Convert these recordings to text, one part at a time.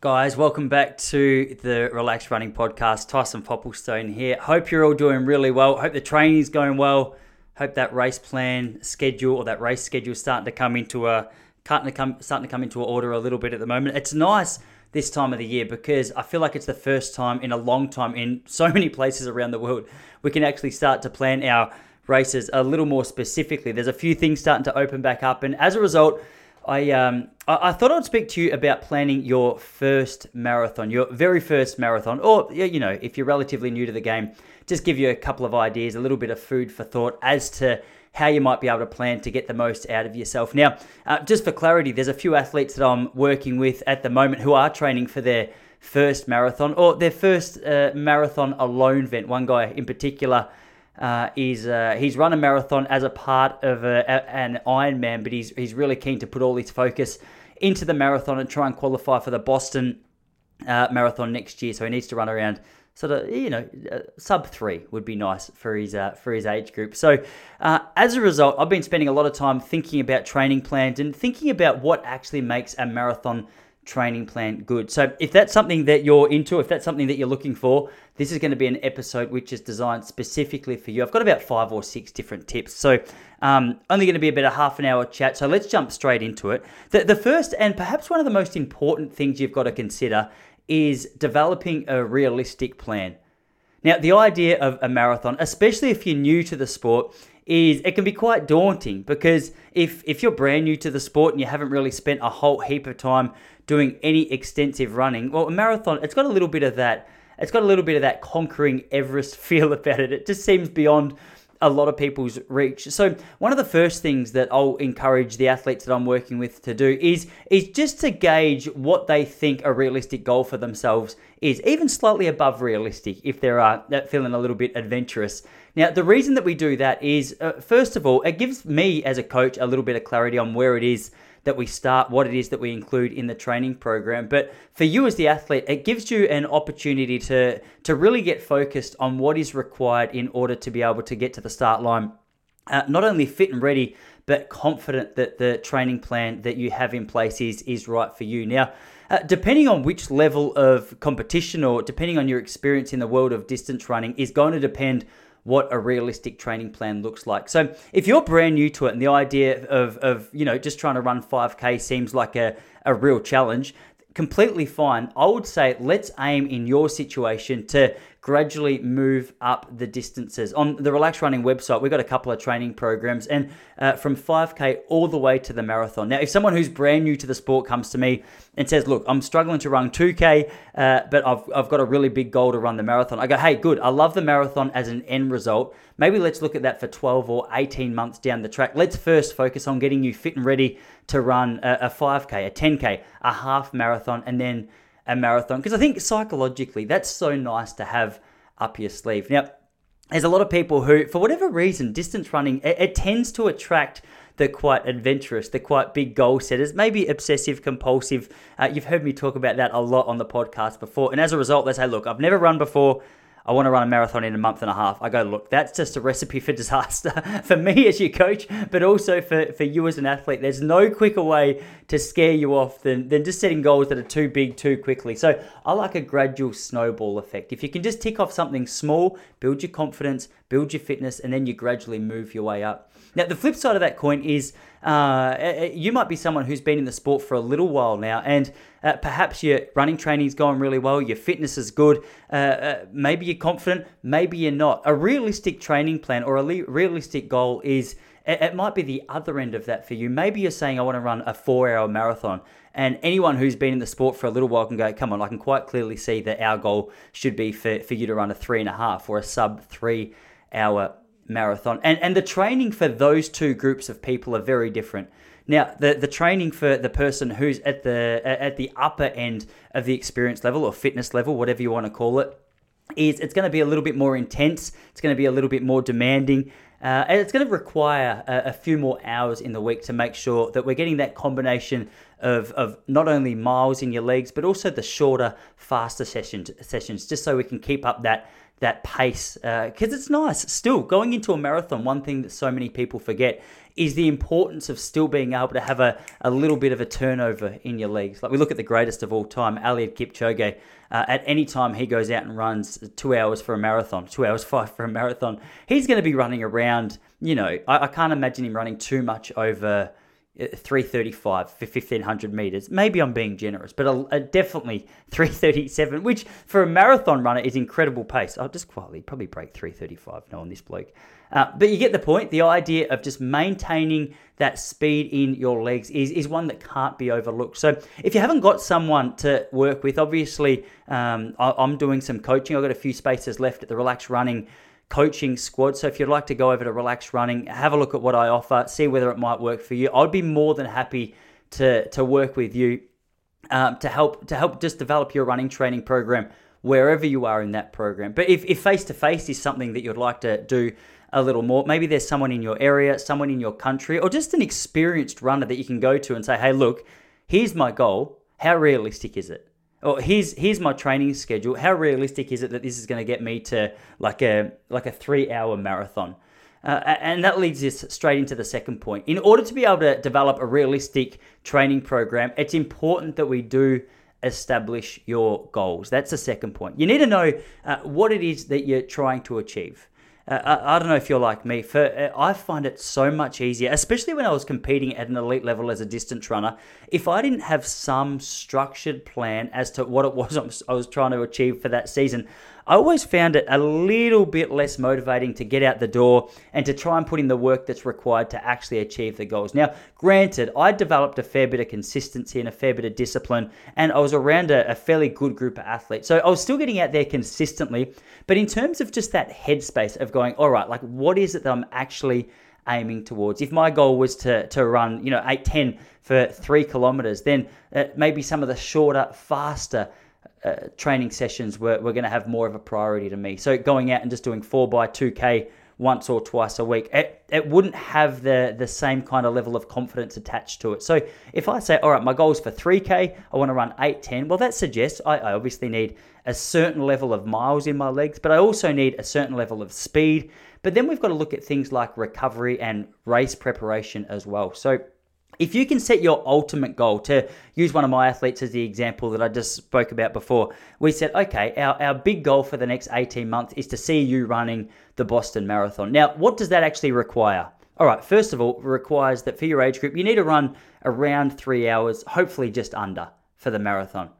Guys, welcome back to the Relaxed Running Podcast. Tyson Popplestone here. Hope you're all doing really well. Hope the training's going well. Hope that race plan schedule or that race schedule is starting to come into a starting to come starting to come into order a little bit at the moment. It's nice this time of the year because I feel like it's the first time in a long time in so many places around the world we can actually start to plan our races a little more specifically. There's a few things starting to open back up, and as a result I um I, I, thought I'd speak to you about planning your first marathon, your very first marathon, or you know, if you're relatively new to the game, just give you a couple of ideas, a little bit of food for thought as to how you might be able to plan to get the most out of yourself. Now, uh, just for clarity, there's a few athletes that I'm working with at the moment who are training for their first marathon or their first uh, marathon alone event. One guy in particular uh, he's uh, he's run a marathon as a part of a, a, an Ironman, but he's he's really keen to put all his focus into the marathon and try and qualify for the Boston uh, Marathon next year. So he needs to run around sort of you know uh, sub three would be nice for his uh, for his age group. So uh, as a result, I've been spending a lot of time thinking about training plans and thinking about what actually makes a marathon training plan good. So if that's something that you're into, if that's something that you're looking for, this is going to be an episode which is designed specifically for you. I've got about five or six different tips. So um, only going to be about a half an hour chat. So let's jump straight into it. The, the first and perhaps one of the most important things you've got to consider is developing a realistic plan. Now, the idea of a marathon, especially if you're new to the sport, is it can be quite daunting because if if you're brand new to the sport and you haven't really spent a whole heap of time doing any extensive running, well, a marathon it's got a little bit of that. It's got a little bit of that conquering Everest feel about it. It just seems beyond a lot of people's reach. So one of the first things that I'll encourage the athletes that I'm working with to do is is just to gauge what they think a realistic goal for themselves is, even slightly above realistic if they're uh, feeling a little bit adventurous. Now, the reason that we do that is, uh, first of all, it gives me as a coach a little bit of clarity on where it is that we start, what it is that we include in the training program. But for you as the athlete, it gives you an opportunity to, to really get focused on what is required in order to be able to get to the start line. Uh, not only fit and ready, but confident that the training plan that you have in place is, is right for you. Now, uh, depending on which level of competition or depending on your experience in the world of distance running, is going to depend what a realistic training plan looks like. So if you're brand new to it and the idea of, of you know, just trying to run 5K seems like a, a real challenge, completely fine. I would say let's aim in your situation to gradually move up the distances. On the Relax Running website, we've got a couple of training programs, and uh, from 5K all the way to the marathon. Now, if someone who's brand new to the sport comes to me and says, Look, I'm struggling to run 2K, uh, but I've, I've got a really big goal to run the marathon, I go, Hey, good. I love the marathon as an end result. Maybe let's look at that for 12 or 18 months down the track. Let's first focus on getting you fit and ready to run a, a 5K, a 10K, a half marathon, and then a marathon because I think psychologically that's so nice to have up your sleeve. Now, there's a lot of people who, for whatever reason, distance running it, it tends to attract the quite adventurous, the quite big goal setters, maybe obsessive compulsive. Uh, you've heard me talk about that a lot on the podcast before, and as a result, they say, "Look, I've never run before. I want to run a marathon in a month and a half. I go, look, that's just a recipe for disaster for me as your coach, but also for, for you as an athlete. There's no quicker way to scare you off than, than just setting goals that are too big too quickly. So I like a gradual snowball effect. If you can just tick off something small, build your confidence, build your fitness, and then you gradually move your way up. Now, the flip side of that coin is uh, you might be someone who's been in the sport for a little while now, and uh, perhaps your running training is going really well, your fitness is good, uh, uh, maybe you're confident, maybe you're not. A realistic training plan or a le- realistic goal is it, it might be the other end of that for you. Maybe you're saying, I want to run a four hour marathon. And anyone who's been in the sport for a little while can go, come on, I can quite clearly see that our goal should be for, for you to run a three and a half or a sub three hour marathon. And, and the training for those two groups of people are very different. Now, the, the training for the person who's at the at the upper end of the experience level or fitness level, whatever you want to call it, is it's going to be a little bit more intense. It's going to be a little bit more demanding. Uh, and it's going to require a, a, few more hours in the week to make sure that we're getting that combination of, of not only miles in your legs, but also the shorter, faster sessions, sessions just so we can keep up that that pace because uh, it's nice. Still going into a marathon one thing that so many people forget is the importance of still being able to have a, a little bit of a turnover in your legs. Like we look at the greatest of all time Eliud Kipchoge uh, at any time he goes out and runs two hours for a marathon two hours five for a marathon he's going to be running around you know I, I can't imagine him running too much over 335 for 1500 meters. Maybe I'm being generous, but a, a definitely 337, which for a marathon runner is incredible pace. I'll just quietly probably break 335 on this bloke. Uh, but you get the point. The idea of just maintaining that speed in your legs is, is one that can't be overlooked. So if you haven't got someone to work with, obviously um, I, I'm doing some coaching. I've got a few spaces left at the Relaxed Running coaching squad. So if you'd like to go over to Relax Running, have a look at what I offer, see whether it might work for you. I'd be more than happy to to work with you um, to help to help just develop your running training program wherever you are in that program. But if face to face is something that you'd like to do a little more, maybe there's someone in your area, someone in your country, or just an experienced runner that you can go to and say, "Hey, look, here's my goal. How realistic is it?" Oh, here's here's my training schedule. How realistic is it that this is going to get me to like a like a three hour marathon? Uh, and that leads us straight into the second point. In order to be able to develop a realistic training program, it's important that we do establish your goals. That's the second point. You need to know uh, what it is that you're trying to achieve. Uh, I, I, don't know if you're like me. For uh, I find it so much easier, especially when I was competing at an elite level as a distance runner. If I didn't have some structured plan as to what it was I was trying to achieve for that season, I always found it a little bit less motivating to get out the door and to try and put in the work that's required to actually achieve the goals. Now, granted, I developed a fair bit of consistency and a fair bit of discipline, and I was around a, a fairly good group of athletes. So I was still getting out there consistently. But in terms of just that headspace of going, all right, like what is it that I'm actually aiming towards. If my goal was to, to run, you know, 810 for three kilometers, then uh, maybe some of the shorter, faster uh, training sessions were, were going to have more of a priority to me. So going out and just doing 4 by 2K once or twice a week, it, it wouldn't have the, the same kind of level of confidence attached to it. So if I say, all right, my goal is for 3K, I want to run eight ten. well, that suggests I, I obviously need a certain level of miles in my legs, but I also need a certain level of speed. But then we've got to look at things like recovery and race preparation as well. So if you can set your ultimate goal, to use one of my athletes as the example that I just spoke about before, we said, okay, our, our big goal for the next 18 months is to see you running the Boston Marathon. Now, what does that actually require? All right, first of all, it requires that for your age group, you need to run around three hours, hopefully just under for the marathon.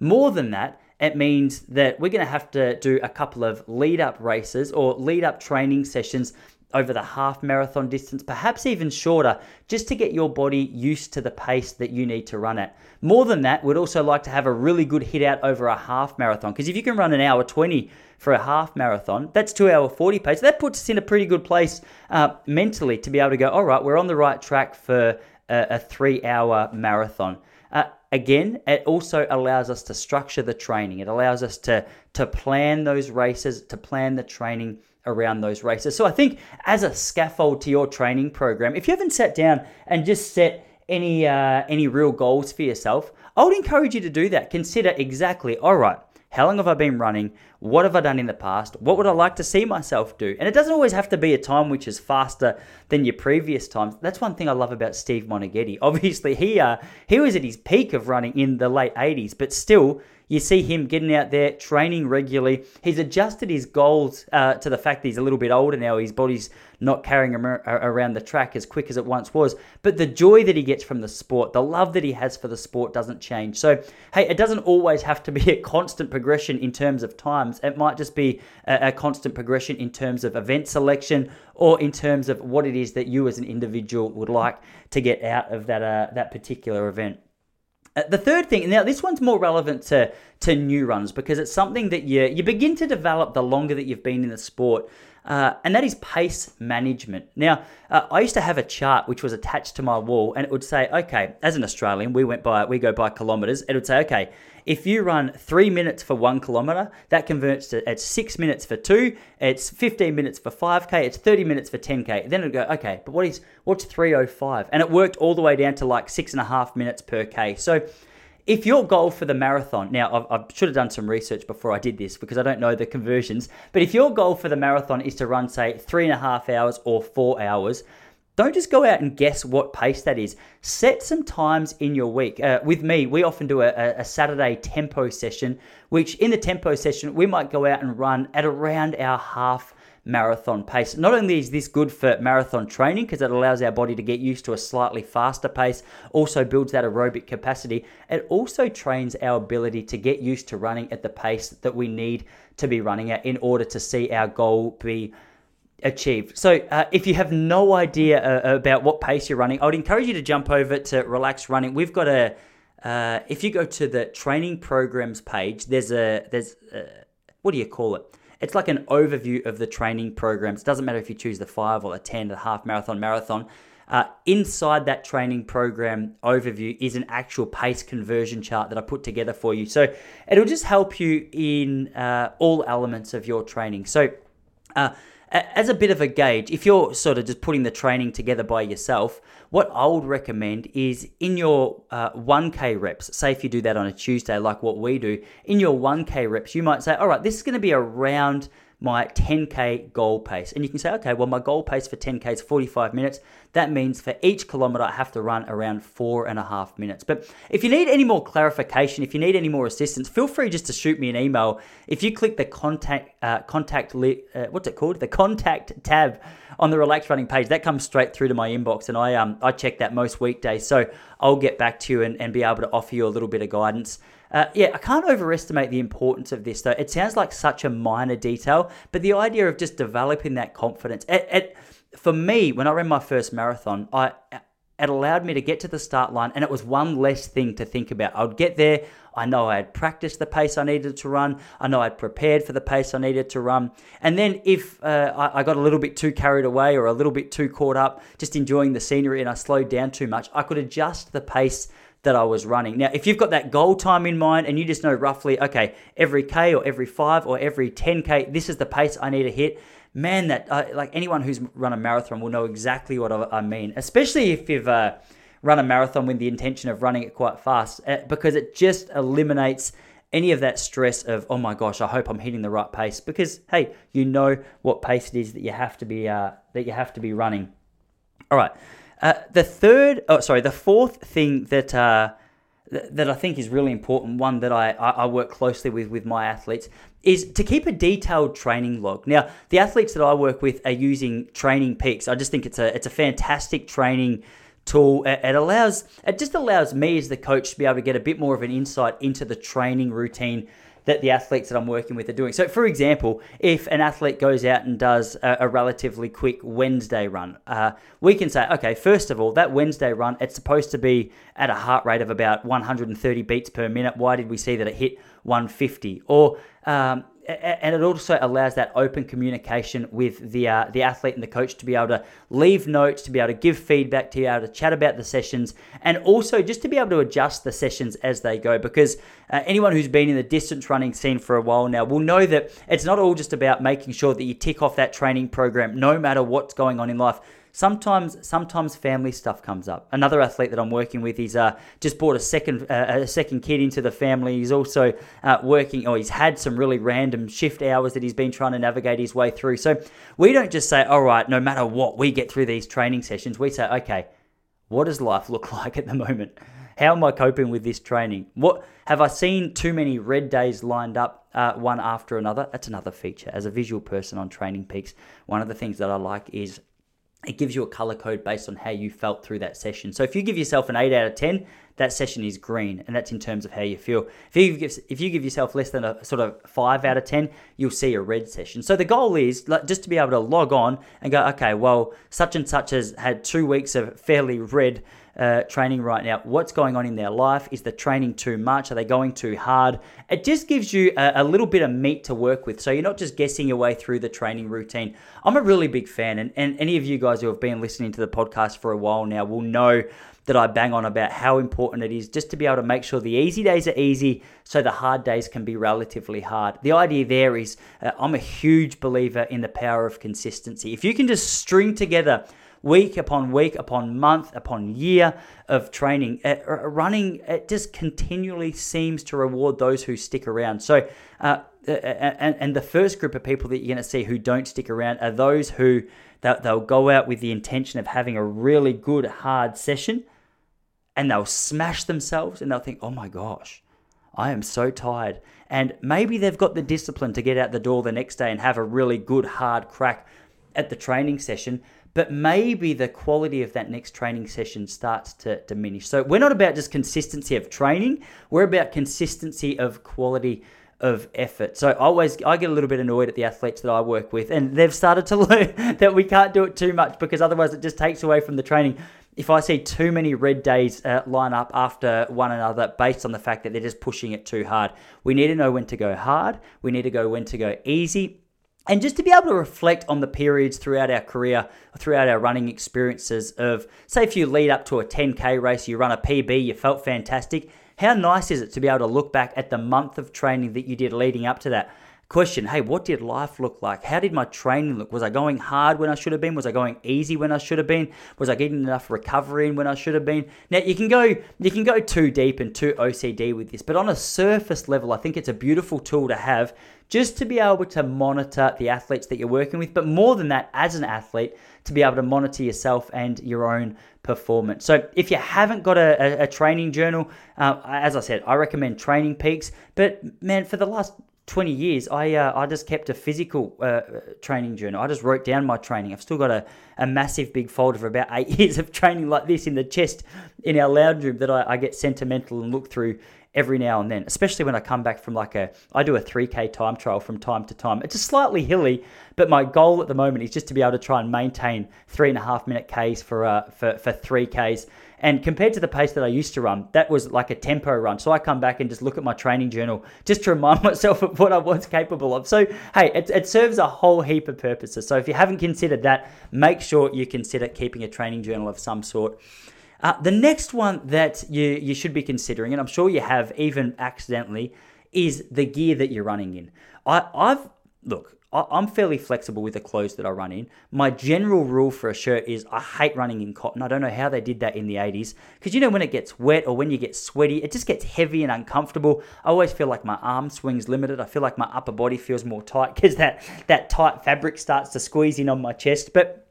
More than that, it means that we're going to have to do a couple of lead up races or lead up training sessions over the half marathon distance, perhaps even shorter, just to get your body used to the pace that you need to run at. More than that, we'd also like to have a really good hit out over a half marathon because if you can run an hour 20 for a half marathon, that's two hour 40 pace. That puts us in a pretty good place uh, mentally to be able to go, all right, we're on the right track for a, a three hour marathon. Uh, again, it also allows us to structure the training. It allows us to to plan those races, to plan the training around those races. So I think as a scaffold to your training program, if you haven't sat down and just set any uh, any real goals for yourself, I would encourage you to do that. Consider exactly, all right, how long have I been running? What have I done in the past? What would I like to see myself do? And it doesn't always have to be a time which is faster than your previous times. That's one thing I love about Steve Moneghetti. Obviously, he uh, he was at his peak of running in the late 80s, but still you see him getting out there, training regularly. He's adjusted his goals uh, to the fact that he's a little bit older now. His body's not carrying him around the track as quick as it once was. But the joy that he gets from the sport, the love that he has for the sport doesn't change. So, hey, it doesn't always have to be a constant progression in terms of times. It might just be a, a constant progression in terms of event selection or in terms of what it is that you as an individual would like to get out of that, uh, that particular event. Uh, the third thing, now this one's more relevant to, to new runs because it's something that you, you begin to develop the longer that you've been in the sport. uh, and that is pace management. Now, uh, I used to have a chart which was attached to my wall, and it would say, okay, as an Australian, we went by we go by kilometers. It would say, okay, if you run three minutes for one kilometer, that converts to it's six minutes for two, it's 15 minutes for 5k, it's 30 minutes for 10k. Then it'd go, okay, but what is what's 305? And it worked all the way down to like six and a half minutes per k. So if your goal for the marathon, now I, I should have done some research before I did this because I don't know the conversions, but if your goal for the marathon is to run, say, three and a half hours or four hours, don't just go out and guess what pace that is. Set some times in your week. Uh, with me, we often do a, a, Saturday tempo session, which in the tempo session, we might go out and run at around our half marathon pace. Not only is this good for marathon training because it allows our body to get used to a slightly faster pace, also builds that aerobic capacity, it also trains our ability to get used to running at the pace that we need to be running at in order to see our goal be achieved. So, uh, if you have no idea uh, about what pace you're running, I would encourage you to jump over to Relax Running. We've got a uh, if you go to the training programs page, there's a there's a, what do you call it? It's like an overview of the training programs. It doesn't matter if you choose the five or the 10, the half marathon, marathon. Uh, inside that training program overview is an actual pace conversion chart that I put together for you. So it'll just help you in uh, all elements of your training. So, uh, as a bit of a gauge, if you're sort of just putting the training together by yourself, what I would recommend is in your uh, 1K reps, say if you do that on a Tuesday, like what we do, in your 1K reps, you might say, all right, this is going to be around my 10k goal pace. And you can say, okay, well, my goal pace for 10k is 45 minutes. That means for each kilometer, I have to run around four and a half minutes. But if you need any more clarification, if you need any more assistance, feel free just to shoot me an email. If you click the contact, uh, contact, li- uh, what's it called? The contact tab on the Relax Running page, that comes straight through to my inbox. And I, um, I check that most weekdays. So I'll get back to you and, and be able to offer you a little bit of guidance. Uh, yeah, I can't overestimate the importance of this, though. It sounds like such a minor detail, but the idea of just developing that confidence, it, it, for me, when I ran my first marathon, I it allowed me to get to the start line, and it was one less thing to think about. I would get there. I know I had practiced the pace I needed to run. I know I'd prepared for the pace I needed to run. And then if uh, I, I got a little bit too carried away or a little bit too caught up, just enjoying the scenery, and I slowed down too much, I could adjust the pace that I was running. Now, if you've got that goal time in mind and you just know roughly, okay, every K or every five or every 10K, this is the pace I need to hit, man, that uh, like anyone who's run a marathon will know exactly what I, mean, especially if you've uh, run a marathon with the intention of running it quite fast, uh, because it just eliminates any of that stress of oh my gosh i hope i'm hitting the right pace. Because hey you know what pace it is that you have to be uh, that you have to be running. All right uh, the third, oh, sorry, the fourth thing that uh, that I think is really important, one that I, I work closely with with my athletes, is to keep a detailed training log. Now, the athletes that I work with are using Training Peaks. I just think it's a it's a fantastic training tool. It allows it just allows me as the coach to be able to get a bit more of an insight into the training routine that the athletes that I'm working with are doing. So, for example, if an athlete goes out and does a, a relatively quick Wednesday run, uh, we can say, okay, first of all, that Wednesday run, it's supposed to be at a heart rate of about 130 beats per minute. Why did we see that it hit 150? Or um, and it also allows that open communication with the uh, the athlete and the coach to be able to leave notes, to be able to give feedback, to be able to chat about the sessions, and also just to be able to adjust the sessions as they go. Because uh, anyone who's been in the distance running scene for a while now will know that it's not all just about making sure that you tick off that training program, no matter what's going on in life sometimes sometimes family stuff comes up. Another athlete that I'm working with, he's uh, just brought a second uh, a second kid into the family. He's also uh, working, or he's had some really random shift hours that he's been trying to navigate his way through. So we don't just say, all right, no matter what, we get through these training sessions. We say, okay, what does life look like at the moment? How am I coping with this training? What have I seen too many red days lined up uh, one after another? That's another feature. As a visual person on Training Peaks, one of the things that I like is it gives you a color code based on how you felt through that session. So if you give yourself an 8 out of 10, that session is green, and that's in terms of how you feel. If you give, if you give yourself less than a sort of 5 out of 10, you'll see a red session. So the goal is just to be able to log on and go, okay, well, such and such has had two weeks of fairly red uh, training right now, what's going on in their life? Is the training too much? Are they going too hard? It just gives you a, a little bit of meat to work with. So you're not just guessing your way through the training routine. I'm a really big fan, and, and any of you guys who have been listening to the podcast for a while now will know that I bang on about how important it is just to be able to make sure the easy days are easy so the hard days can be relatively hard. The idea there is uh, I'm a huge believer in the power of consistency. If you can just string together week upon week upon month upon year of training, uh, running it just continually seems to reward those who stick around. So, uh, uh and, and the first group of people that you're going to see who don't stick around are those who they'll go out with the intention of having a really good hard session and they'll smash themselves and they'll think, oh my gosh, I am so tired. And maybe they've got the discipline to get out the door the next day and have a really good hard crack at the training session, but maybe the quality of that next training session starts to diminish. So we're not about just consistency of training, we're about consistency of quality of effort. So I always I get a little bit annoyed at the athletes that I work with and they've started to learn that we can't do it too much because otherwise it just takes away from the training if I see too many red days uh, line up after one another based on the fact that they're just pushing it too hard, we need to know when to go hard. We need to go when to go easy. And just to be able to reflect on the periods throughout our career, throughout our running experiences of, say, if you lead up to a 10K race, you run a PB, you felt fantastic. How nice is it to be able to look back at the month of training that you did leading up to that? Question hey what did life look like how did my training look was i going hard when i should have been was i going easy when i should have been was i getting enough recovery when i should have been now you can go you can go too deep and too ocd with this but on a surface level i think it's a beautiful tool to have just to be able to monitor the athletes that you're working with but more than that as an athlete to be able to monitor yourself and your own performance. So if you haven't got a, a, a training journal, uh, as I said, I recommend Training Peaks. But man, for the last 20 years, I uh, I just kept a physical uh, training journal. I just wrote down my training. I've still got a, a massive big folder for about eight years of training like this in the chest in our lounge room that I, I get sentimental and look through every now and then, especially when I come back from like a, I do a 3K time trial from time to time. It's just slightly hilly, but my goal at the moment is just to be able to try and maintain three and a half minute Ks for, uh, for, for 3Ks. And compared to the pace that I used to run, that was like a tempo run. So I come back and just look at my training journal just to remind myself of what I was capable of. So, hey, it, it serves a whole heap of purposes. So if you haven't considered that, make sure you consider keeping a training journal of some sort. Uh, the next one that you, you should be considering, and I'm sure you have even accidentally, is the gear that you're running in. I, I've look, I'm fairly flexible with the clothes that I run in. My general rule for a shirt is I hate running in cotton. I don't know how they did that in the 80s. Because you know, when it gets wet or when you get sweaty, it just gets heavy and uncomfortable. I always feel like my arm swings limited. I feel like my upper body feels more tight because that, that tight fabric starts to squeeze in on my chest. But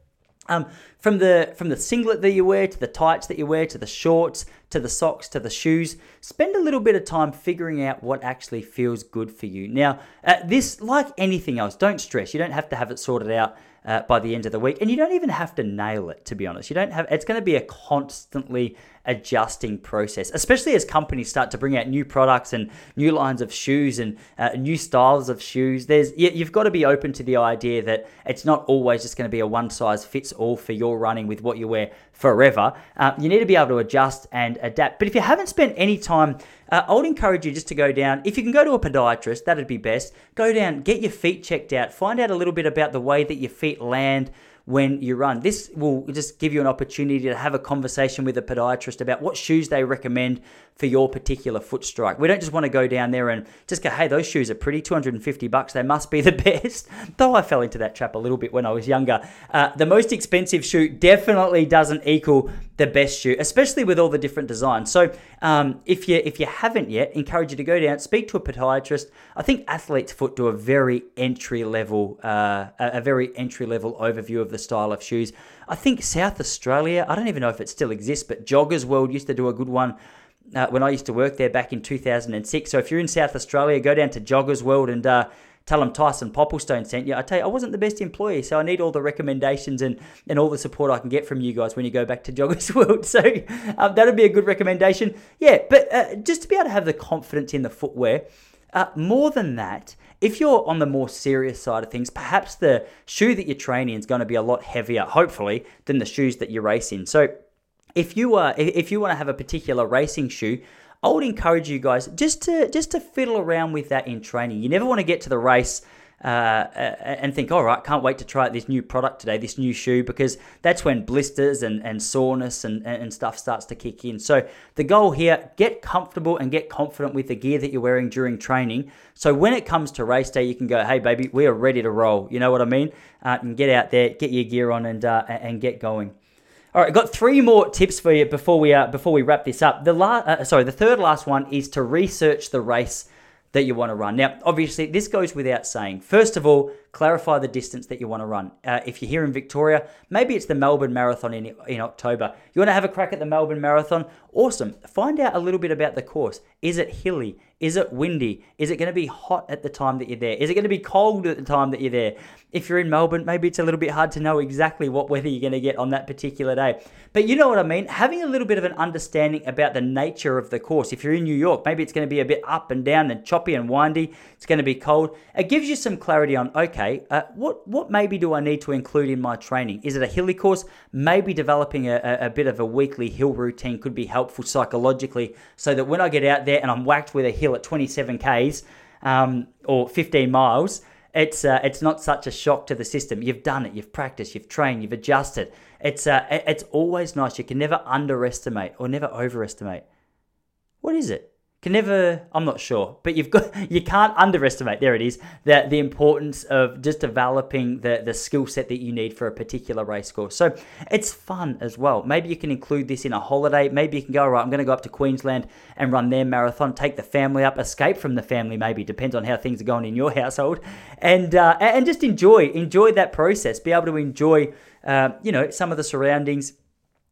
um, from the from the singlet that you wear to the tights that you wear to the shorts to the socks to the shoes, spend a little bit of time figuring out what actually feels good for you. Now, uh, this like anything else, don't stress. You don't have to have it sorted out uh, by the end of the week, and you don't even have to nail it. To be honest, you don't have. It's going to be a constantly adjusting process, especially as companies start to bring out new products and new lines of shoes and uh, new styles of shoes. There's you've got to be open to the idea that it's not always just going to be a one size fits all for your running with what you wear forever. Uh, you need to be able to adjust and adapt. But if you haven't spent any time, uh, I would encourage you just to go down. If you can go to a podiatrist, that'd be best. Go down, get your feet checked out, find out a little bit about the way that your feet land when you run. This will just give you an opportunity to have a conversation with a podiatrist about what shoes they recommend for your particular foot strike. We don't just want to go down there and just go, hey, those shoes are pretty, 250 bucks, they must be the best. Though I fell into that trap a little bit when I was younger. Uh, the most expensive shoe definitely doesn't equal the best shoe, especially with all the different designs. So um, if you if you haven't yet, encourage you to go down, speak to a podiatrist. I think Athlete's Foot do a very entry level, uh, a very entry level overview of the style of shoes. I think South Australia, I don't even know if it still exists, but Joggers World used to do a good one uh, when I used to work there back in 2006. So if you're in South Australia, go down to Joggers World and uh, tell them Tyson Popplestone sent you. I tell you, I wasn't the best employee, so I need all the recommendations and, and all the support I can get from you guys when you go back to Joggers World. So um, that would be a good recommendation. Yeah, but uh, just to be able to have the confidence in the footwear. Uh, more than that, if you're on the more serious side of things, perhaps the shoe that you're training is going to be a lot heavier, hopefully, than the shoes that you race in. So if you are if you want to have a particular racing shoe, I would encourage you guys just to just to fiddle around with that in training. You never want to get to the race uh, and think, all right, can't wait to try this new product today, this new shoe, because that's when blisters and, and soreness and, and stuff starts to kick in. So the goal here, get comfortable and get confident with the gear that you're wearing during training. So when it comes to race day, you can go, hey, baby, we are ready to roll. You know what I mean? Uh, and get out there, get your gear on and, uh, and get going. All right, got three more tips for you before we uh, before we wrap this up. The last, uh, sorry, the third last one is to research the race that you want to run. Now, obviously, this goes without saying. First of all, clarify the distance that you want to run. Uh, if you're here in Victoria, maybe it's the Melbourne Marathon in, in October. You want to have a crack at the Melbourne Marathon? Awesome. Find out a little bit about the course. Is it hilly? Is it windy? Is it going to be hot at the time that you're there? Is it going to be cold at the time that you're there? If you're in Melbourne, maybe it's a little bit hard to know exactly what weather you're going to get on that particular day. But you know what I mean? Having a little bit of an understanding about the nature of the course. If you're in New York, maybe it's going to be a bit up and down and choppy and windy. It's going to be cold. It gives you some clarity on, okay, uh, what, what maybe do I need to include in my training? Is it a hilly course? Maybe developing a, a, bit of a weekly hill routine could be helpful psychologically so that when I get out there and I'm whacked with a hill, hill at 27 k's um, or 15 miles, it's uh, it's not such a shock to the system. You've done it, you've practiced, you've trained, you've adjusted. It's uh, it's always nice. You can never underestimate or never overestimate. What is it? Can never i'm not sure but you've got you can't underestimate there it is that the importance of just developing the, the skill set that you need for a particular race course. So it's fun as well. Maybe you can include this in a holiday. Maybe you can go right i'm going to go up to queensland and run their marathon take the family up escape from the family maybe depends on how things are going in your household and uh, and just enjoy enjoy that process. Be able to enjoy uh, you know some of the surroundings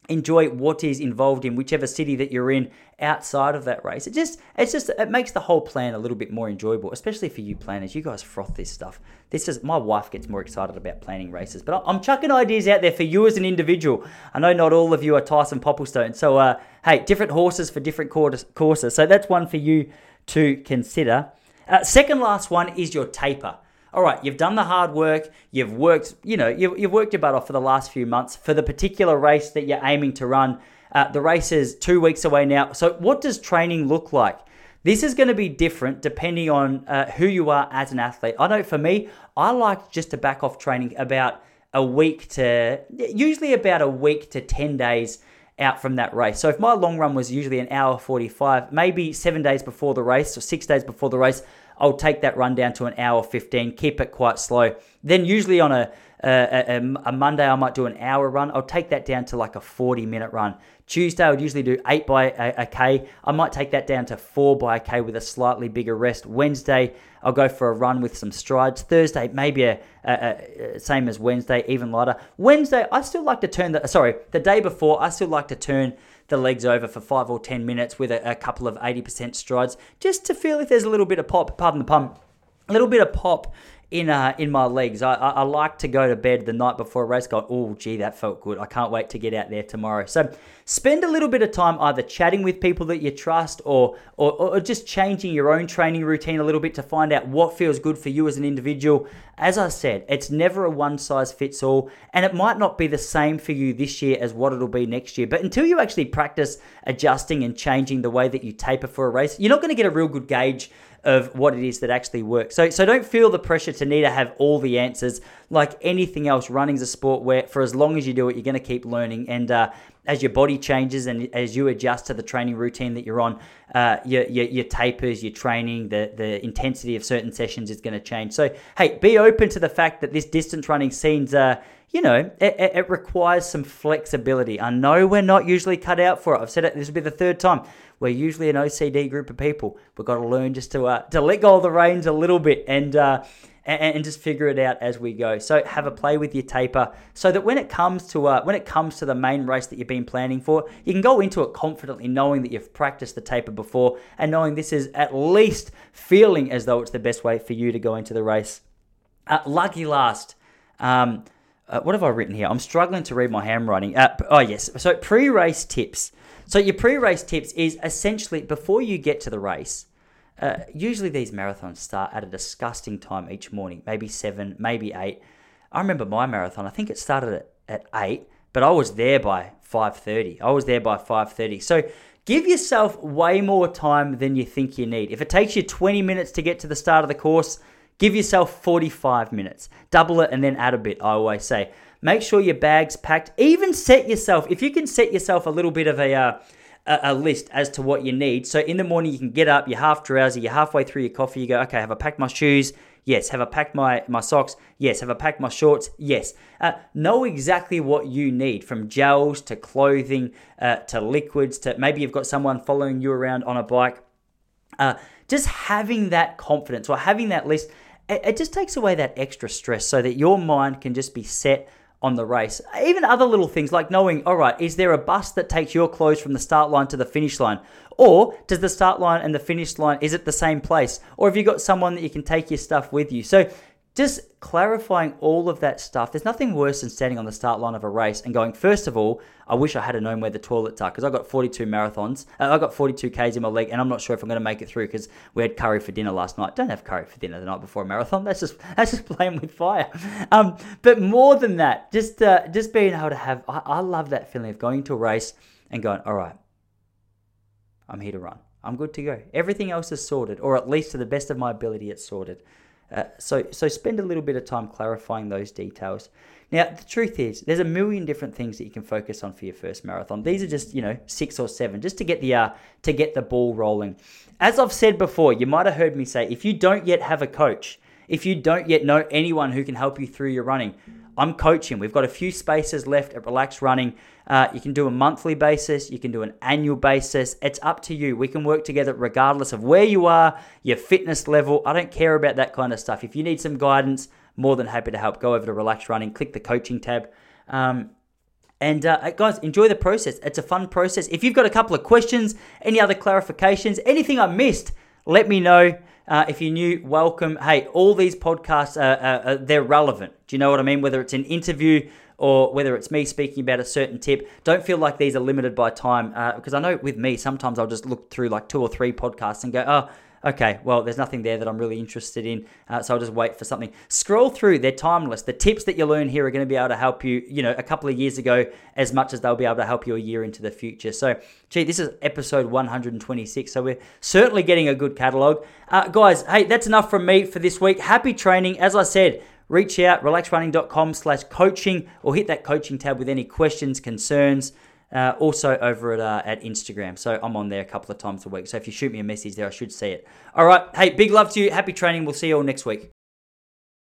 enjoy what is involved in whichever city that you're in outside of that race. It just it's just it makes the whole plan a little bit more enjoyable, especially for you planners. You guys froth this stuff. This is my wife gets more excited about planning races, but I'm chucking ideas out there for you as an individual. I know not all of you are Tyson Popplestone, so uh, hey, different horses for different courses. So that's one for you to consider. Uh, second last one is your taper all right, you've done the hard work, you've worked, you know, you've, you've worked your butt off for the last few months for the particular race that you're aiming to run. Uh, the race is two weeks away now. So, what does training look like? This is going to be different depending on uh, who you are as an athlete. I know for me, I like just to back off training about a week to usually about a week to 10 days out from that race. So if my long run was usually an hour 45, maybe seven days before the race or six days before the race, I'll take that run down to an hour 15, keep it quite slow. Then, usually on a, a, a, Monday, I might do an hour run. I'll take that down to like a 40 minute run. Tuesday, I would usually do 8 by a, a K. I might take that down to 4 by a K with a slightly bigger rest. Wednesday, I'll go for a run with some strides. Thursday, maybe a, a, a, same as Wednesday, even lighter. Wednesday, I still like to turn the sorry, the day before, I still like to turn the legs over for five or 10 minutes with a, a couple of 80% strides just to feel if there's a little bit of pop, pardon the pun, a little bit of pop in uh, in my legs. I, I, I, like to go to bed the night before a race going, oh, gee, that felt good. I can't wait to get out there tomorrow. So spend a little bit of time either chatting with people that you trust or, or, or just changing your own training routine a little bit to find out what feels good for you as an individual. As I said, it's never a one size fits all, and it might not be the same for you this year as what it'll be next year. But until you actually practice adjusting and changing the way that you taper for a race, you're not going to get a real good gauge of what it is that actually works. So, so don't feel the pressure to need to have all the answers. Like anything else, running's a sport where for as long as you do it, you're going to keep learning. And uh, as your body changes and as you adjust to the training routine that you're on, uh, your, your, your tapers, your training, the, the intensity of certain sessions is going to change. So, hey, be open to the fact that this distance running scene's, uh, you know, it, it, requires some flexibility. I know we're not usually cut out for it. I've said it, this will be the third time. We're usually an OCD group of people. We've got to learn just to uh, to let go of the reins a little bit and. Uh, and, and, just figure it out as we go. So have a play with your taper, so that when it comes to uh, when it comes to the main race that you've been planning for, you can go into it confidently, knowing that you've practiced the taper before, and knowing this is at least feeling as though it's the best way for you to go into the race. Uh, lucky last. Um, uh, what have I written here? I'm struggling to read my handwriting. Uh, oh, yes. So, pre race tips. So, your pre race tips is essentially before you get to the race, uh, usually these marathons start at a disgusting time each morning, maybe seven, maybe eight. I remember my marathon, I think it started at, at eight, but I was there by 5:30. I was there by 5:30. So give yourself way more time than you think you need. If it takes you 20 minutes to get to the start of the course, give yourself 45 minutes. Double it and then add a bit, I always say. Make sure your bag's packed. Even set yourself, if you can set yourself a little bit of a uh, a, list as to what you need. So in the morning, you can get up, you're half drowsy, you're halfway through your coffee, you go, okay, have I packed my shoes? Yes. Have I packed my, my socks? Yes. Have I packed my shorts? Yes. Uh, know exactly what you need from gels to clothing uh, to liquids to maybe you've got someone following you around on a bike. Uh, just having that confidence or having that list, it, it just takes away that extra stress so that your mind can just be set on the race. Even other little things like knowing, all right, is there a bus that takes your clothes from the start line to the finish line? Or does the start line and the finish line, is it the same place? Or have you got someone that you can take your stuff with you? So just clarifying all of that stuff. There's nothing worse than standing on the start line of a race and going, first of all, I wish I had known where the toilets are because I've got 42 marathons. Uh, I got 42 Ks in my leg and I'm not sure if I'm going to make it through because we had curry for dinner last night. Don't have curry for dinner the night before a marathon. That's just that's just playing with fire. Um, but more than that, just uh, just being able to have, I, I love that feeling of going to a race and going, all right, I'm here to run. I'm good to go. Everything else is sorted, or at least to the best of my ability, it's sorted. Uh, so, so spend a little bit of time clarifying those details. Now, the truth is, there's a million different things that you can focus on for your first marathon. These are just, you know, six or seven, just to get the uh, to get the ball rolling. As I've said before, you might have heard me say, if you don't yet have a coach, if you don't yet know anyone who can help you through your running, I'm coaching. We've got a few spaces left at Relax Running. Uh, you can do a monthly basis, you can do an annual basis. It's up to you. We can work together regardless of where you are, your fitness level. I don't care about that kind of stuff. If you need some guidance, more than happy to help. Go over to Relax Running, click the coaching tab. Um, and uh, guys, enjoy the process. It's a fun process. If you've got a couple of questions, any other clarifications, anything I missed, let me know. Uh, if you're new, welcome. Hey, all these podcasts are, are, they're relevant. Do you know what I mean? Whether it's an interview or whether it's me speaking about a certain tip, don't feel like these are limited by time. Uh, because I know with me, sometimes I'll just look through like two or three podcasts and go, oh, okay, well, there's nothing there that I'm really interested in, uh, so I'll just wait for something. Scroll through, they're timeless. The tips that you learn here are going to be able to help you, you know, a couple of years ago as much as they'll be able to help you a year into the future. So, gee, this is episode 126, so we're certainly getting a good catalog. Uh, guys, hey, that's enough from me for this week. Happy training. As I said, reach out, relaxrunning.com slash coaching, or hit that coaching tab with any questions, concerns, uh, also over at, uh, at Instagram. So I'm on there a couple of times a week. So if you shoot me a message there, I should see it. All right. Hey, big love to you. Happy training. We'll see you all next week.